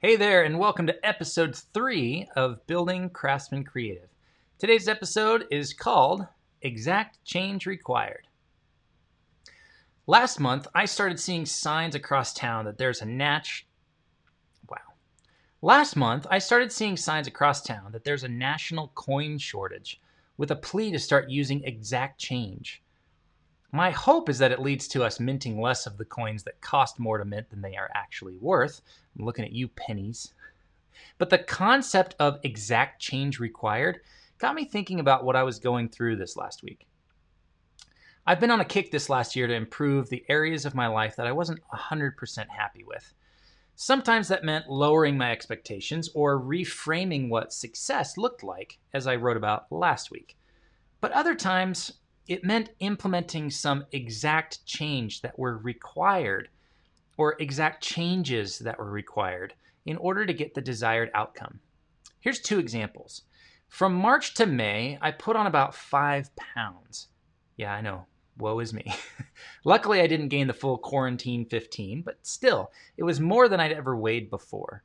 Hey there, and welcome to episode three of Building Craftsman Creative. Today's episode is called Exact Change Required. Last month, I started seeing signs across town that there's a natch. Wow. Last month, I started seeing signs across town that there's a national coin shortage with a plea to start using exact change. My hope is that it leads to us minting less of the coins that cost more to mint than they are actually worth. I'm looking at you, pennies. But the concept of exact change required got me thinking about what I was going through this last week. I've been on a kick this last year to improve the areas of my life that I wasn't 100% happy with. Sometimes that meant lowering my expectations or reframing what success looked like, as I wrote about last week. But other times, it meant implementing some exact change that were required or exact changes that were required in order to get the desired outcome. Here's two examples. From March to May, I put on about five pounds. Yeah, I know. Woe is me. Luckily, I didn't gain the full quarantine 15, but still, it was more than I'd ever weighed before.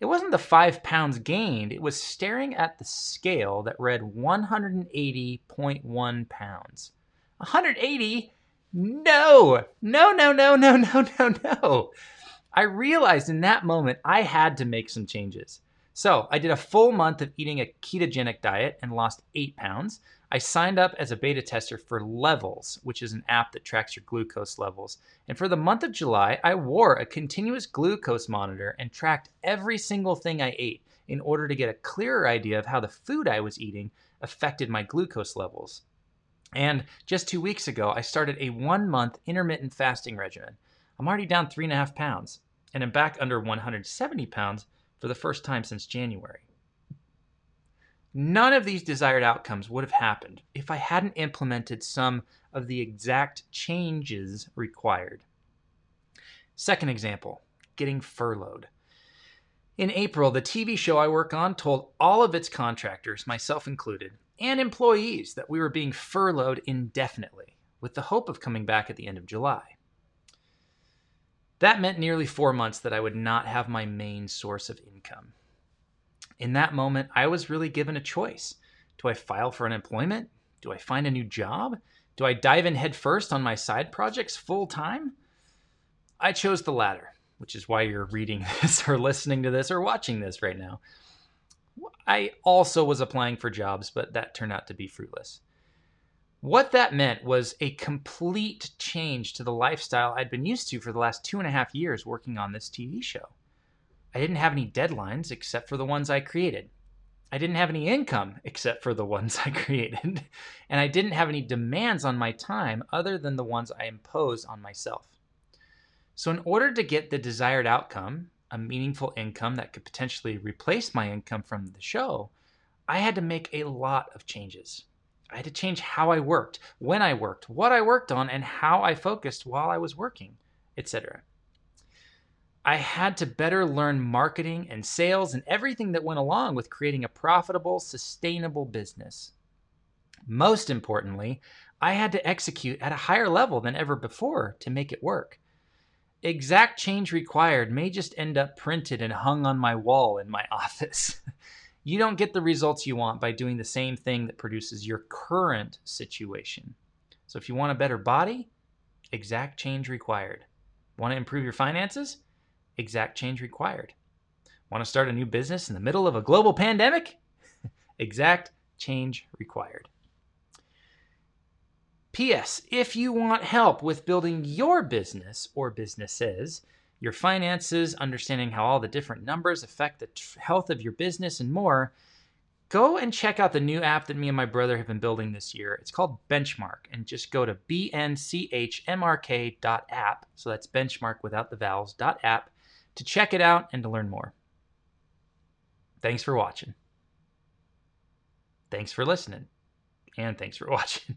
It wasn't the five pounds gained, it was staring at the scale that read 180.1 pounds. 180? No! No, no, no, no, no, no, no. I realized in that moment I had to make some changes. So I did a full month of eating a ketogenic diet and lost eight pounds. I signed up as a beta tester for Levels, which is an app that tracks your glucose levels. And for the month of July, I wore a continuous glucose monitor and tracked every single thing I ate in order to get a clearer idea of how the food I was eating affected my glucose levels. And just two weeks ago, I started a one month intermittent fasting regimen. I'm already down three and a half pounds, and I'm back under 170 pounds for the first time since January. None of these desired outcomes would have happened if I hadn't implemented some of the exact changes required. Second example getting furloughed. In April, the TV show I work on told all of its contractors, myself included, and employees that we were being furloughed indefinitely, with the hope of coming back at the end of July. That meant nearly four months that I would not have my main source of income in that moment, I was really given a choice. Do I file for unemployment? Do I find a new job? Do I dive in headfirst on my side projects full time? I chose the latter, which is why you're reading this or listening to this or watching this right now. I also was applying for jobs, but that turned out to be fruitless. What that meant was a complete change to the lifestyle I'd been used to for the last two and a half years working on this TV show. I didn't have any deadlines except for the ones I created. I didn't have any income except for the ones I created. And I didn't have any demands on my time other than the ones I imposed on myself. So, in order to get the desired outcome, a meaningful income that could potentially replace my income from the show, I had to make a lot of changes. I had to change how I worked, when I worked, what I worked on, and how I focused while I was working, etc. I had to better learn marketing and sales and everything that went along with creating a profitable, sustainable business. Most importantly, I had to execute at a higher level than ever before to make it work. Exact change required may just end up printed and hung on my wall in my office. You don't get the results you want by doing the same thing that produces your current situation. So if you want a better body, exact change required. Want to improve your finances? exact change required. Want to start a new business in the middle of a global pandemic? exact change required. P.S. If you want help with building your business or businesses, your finances, understanding how all the different numbers affect the health of your business, and more, go and check out the new app that me and my brother have been building this year. It's called Benchmark, and just go to bnchmrk.app. So that's benchmark without the vowels, dot app to check it out and to learn more. Thanks for watching. Thanks for listening. And thanks for watching.